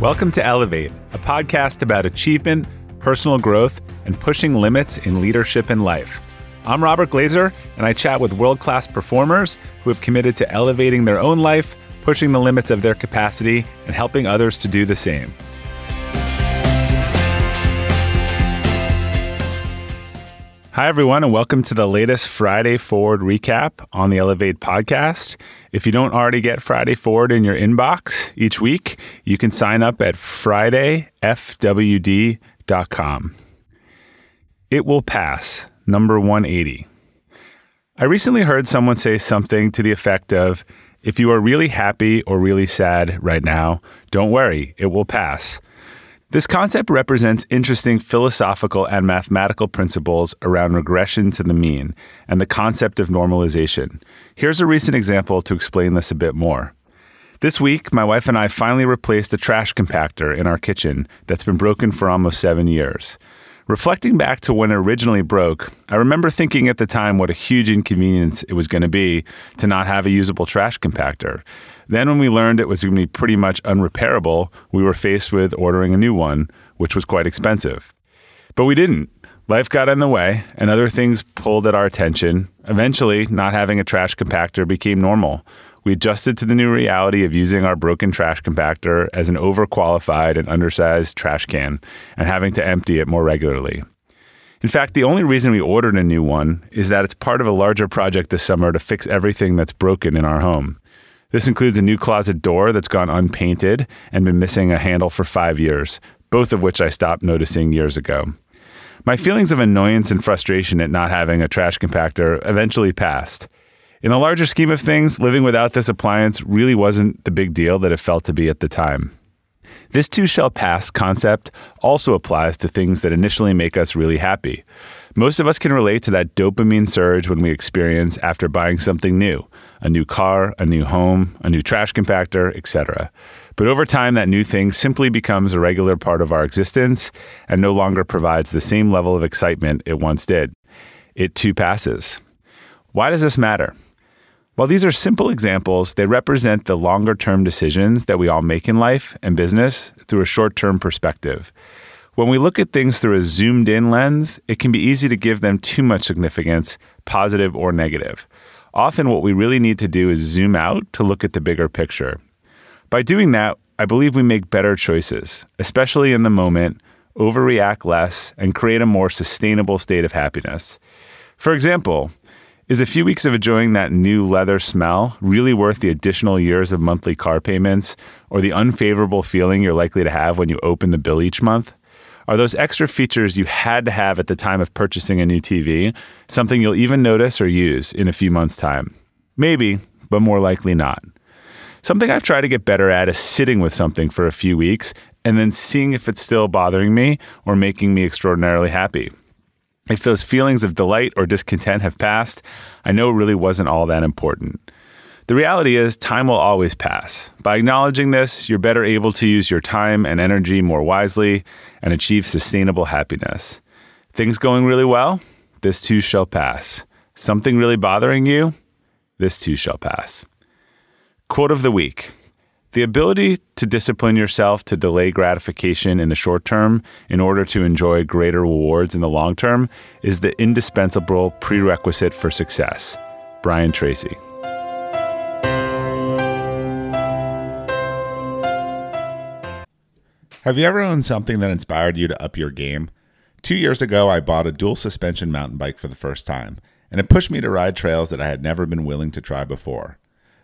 Welcome to Elevate, a podcast about achievement, personal growth, and pushing limits in leadership and life. I'm Robert Glazer, and I chat with world class performers who have committed to elevating their own life, pushing the limits of their capacity, and helping others to do the same. Hi, everyone, and welcome to the latest Friday Forward recap on the Elevate podcast. If you don't already get Friday Forward in your inbox each week, you can sign up at FridayFWD.com. It will pass, number 180. I recently heard someone say something to the effect of if you are really happy or really sad right now, don't worry, it will pass. This concept represents interesting philosophical and mathematical principles around regression to the mean and the concept of normalization. Here's a recent example to explain this a bit more. This week, my wife and I finally replaced a trash compactor in our kitchen that's been broken for almost seven years. Reflecting back to when it originally broke, I remember thinking at the time what a huge inconvenience it was going to be to not have a usable trash compactor. Then, when we learned it was going to be pretty much unrepairable, we were faced with ordering a new one, which was quite expensive. But we didn't. Life got in the way, and other things pulled at our attention. Eventually, not having a trash compactor became normal. We adjusted to the new reality of using our broken trash compactor as an overqualified and undersized trash can and having to empty it more regularly. In fact, the only reason we ordered a new one is that it's part of a larger project this summer to fix everything that's broken in our home. This includes a new closet door that's gone unpainted and been missing a handle for five years, both of which I stopped noticing years ago. My feelings of annoyance and frustration at not having a trash compactor eventually passed. In the larger scheme of things, living without this appliance really wasn't the big deal that it felt to be at the time. This too shall pass concept also applies to things that initially make us really happy. Most of us can relate to that dopamine surge when we experience after buying something new a new car, a new home, a new trash compactor, etc. But over time, that new thing simply becomes a regular part of our existence and no longer provides the same level of excitement it once did. It too passes. Why does this matter? While these are simple examples, they represent the longer term decisions that we all make in life and business through a short term perspective. When we look at things through a zoomed in lens, it can be easy to give them too much significance, positive or negative. Often, what we really need to do is zoom out to look at the bigger picture. By doing that, I believe we make better choices, especially in the moment, overreact less, and create a more sustainable state of happiness. For example, is a few weeks of enjoying that new leather smell really worth the additional years of monthly car payments or the unfavorable feeling you're likely to have when you open the bill each month? Are those extra features you had to have at the time of purchasing a new TV something you'll even notice or use in a few months' time? Maybe, but more likely not. Something I've tried to get better at is sitting with something for a few weeks and then seeing if it's still bothering me or making me extraordinarily happy. If those feelings of delight or discontent have passed, I know it really wasn't all that important. The reality is, time will always pass. By acknowledging this, you're better able to use your time and energy more wisely and achieve sustainable happiness. Things going really well? This too shall pass. Something really bothering you? This too shall pass. Quote of the week The ability to discipline yourself to delay gratification in the short term in order to enjoy greater rewards in the long term is the indispensable prerequisite for success. Brian Tracy. Have you ever owned something that inspired you to up your game? Two years ago, I bought a dual suspension mountain bike for the first time, and it pushed me to ride trails that I had never been willing to try before.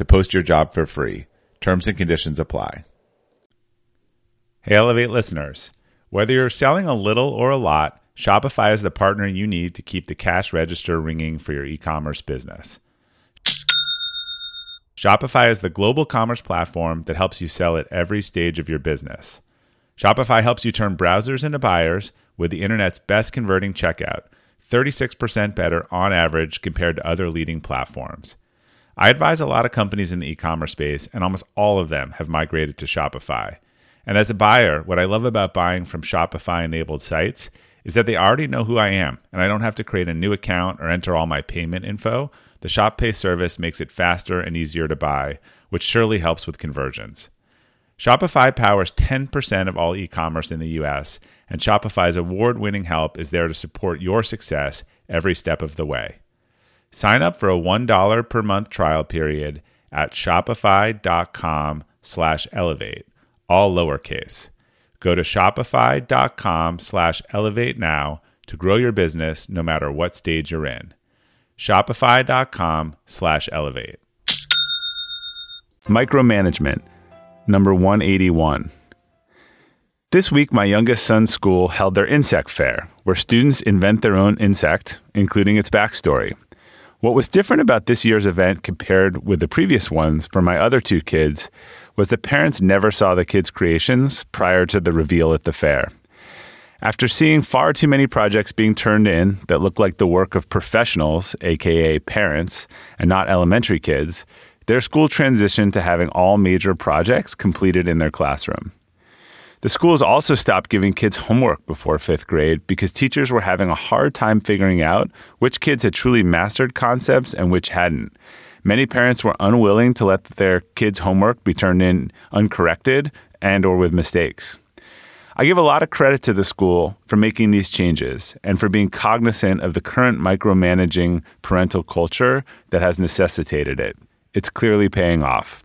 to post your job for free. Terms and conditions apply. Hey, Elevate listeners. Whether you're selling a little or a lot, Shopify is the partner you need to keep the cash register ringing for your e commerce business. Shopify is the global commerce platform that helps you sell at every stage of your business. Shopify helps you turn browsers into buyers with the internet's best converting checkout, 36% better on average compared to other leading platforms. I advise a lot of companies in the e commerce space, and almost all of them have migrated to Shopify. And as a buyer, what I love about buying from Shopify enabled sites is that they already know who I am, and I don't have to create a new account or enter all my payment info the Shop Pay service makes it faster and easier to buy, which surely helps with conversions. Shopify powers 10% of all e commerce in the US, and Shopify's award winning help is there to support your success every step of the way. Sign up for a $1 per month trial period at shopify.com slash elevate, all lowercase. Go to shopify.com slash elevate now to grow your business no matter what stage you're in shopify.com slash elevate. Micromanagement, number 181. This week, my youngest son's school held their insect fair, where students invent their own insect, including its backstory. What was different about this year's event compared with the previous ones for my other two kids was that parents never saw the kids' creations prior to the reveal at the fair. After seeing far too many projects being turned in that looked like the work of professionals, aka parents, and not elementary kids, their school transitioned to having all major projects completed in their classroom. The schools also stopped giving kids homework before fifth grade because teachers were having a hard time figuring out which kids had truly mastered concepts and which hadn't. Many parents were unwilling to let their kids' homework be turned in uncorrected and or with mistakes. I give a lot of credit to the school for making these changes and for being cognizant of the current micromanaging parental culture that has necessitated it. It's clearly paying off.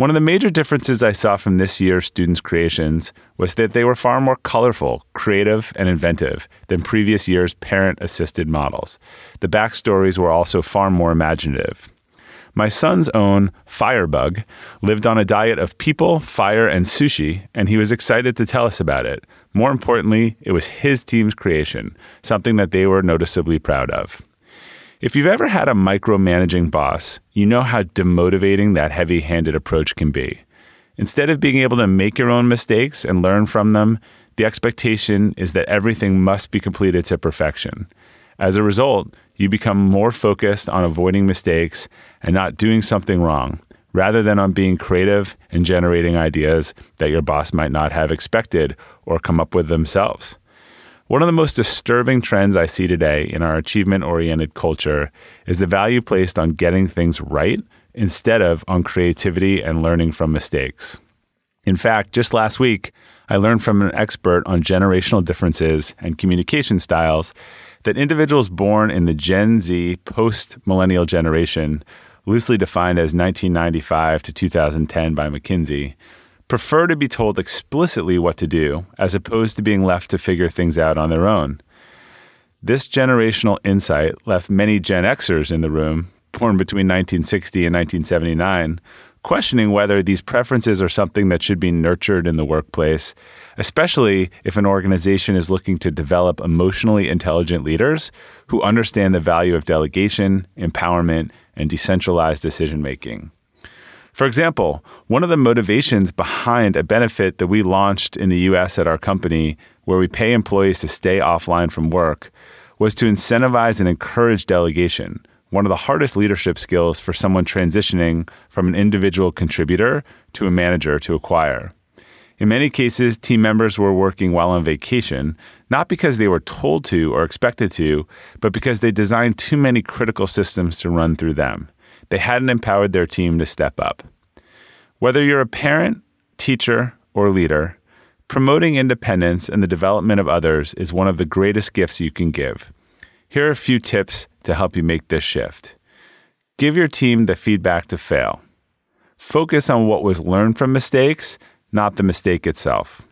One of the major differences I saw from this year's students' creations was that they were far more colorful, creative, and inventive than previous year's parent assisted models. The backstories were also far more imaginative. My son's own Firebug lived on a diet of people, fire, and sushi, and he was excited to tell us about it. More importantly, it was his team's creation, something that they were noticeably proud of. If you've ever had a micromanaging boss, you know how demotivating that heavy handed approach can be. Instead of being able to make your own mistakes and learn from them, the expectation is that everything must be completed to perfection. As a result, you become more focused on avoiding mistakes and not doing something wrong, rather than on being creative and generating ideas that your boss might not have expected or come up with themselves. One of the most disturbing trends I see today in our achievement oriented culture is the value placed on getting things right instead of on creativity and learning from mistakes. In fact, just last week, I learned from an expert on generational differences and communication styles that individuals born in the Gen Z post millennial generation, loosely defined as 1995 to 2010 by McKinsey, prefer to be told explicitly what to do as opposed to being left to figure things out on their own. This generational insight left many Gen Xers in the room, born between 1960 and 1979, questioning whether these preferences are something that should be nurtured in the workplace, especially if an organization is looking to develop emotionally intelligent leaders who understand the value of delegation, empowerment, and decentralized decision making. For example, one of the motivations behind a benefit that we launched in the US at our company, where we pay employees to stay offline from work, was to incentivize and encourage delegation, one of the hardest leadership skills for someone transitioning from an individual contributor to a manager to acquire. In many cases, team members were working while on vacation, not because they were told to or expected to, but because they designed too many critical systems to run through them. They hadn't empowered their team to step up. Whether you're a parent, teacher, or leader, promoting independence and the development of others is one of the greatest gifts you can give. Here are a few tips to help you make this shift. Give your team the feedback to fail. Focus on what was learned from mistakes not the mistake itself.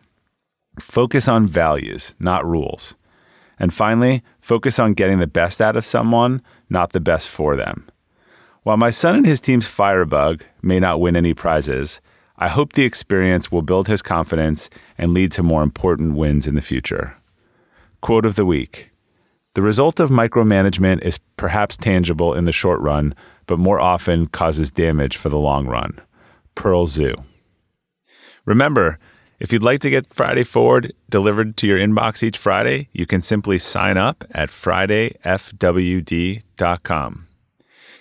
Focus on values, not rules. And finally, focus on getting the best out of someone, not the best for them. While my son and his team's Firebug may not win any prizes, I hope the experience will build his confidence and lead to more important wins in the future. Quote of the week The result of micromanagement is perhaps tangible in the short run, but more often causes damage for the long run. Pearl Zhu. Remember, if you'd like to get Friday Forward delivered to your inbox each Friday, you can simply sign up at FridayFWD.com.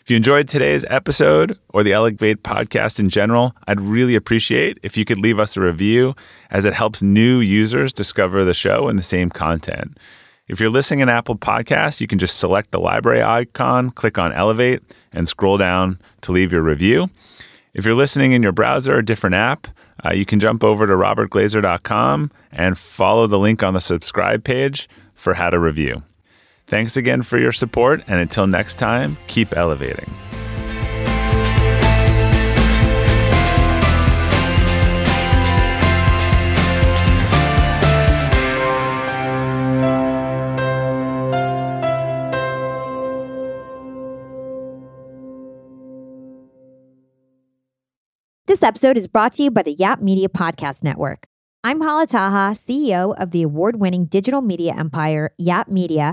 If you enjoyed today's episode or the Elevate podcast in general, I'd really appreciate if you could leave us a review as it helps new users discover the show and the same content. If you're listening in Apple Podcasts, you can just select the library icon, click on Elevate, and scroll down to leave your review. If you're listening in your browser or different app, uh, you can jump over to robertglazer.com and follow the link on the subscribe page for how to review. Thanks again for your support, and until next time, keep elevating. This episode is brought to you by the Yap Media Podcast Network. I'm Hala Taha, CEO of the award winning digital media empire, Yap Media,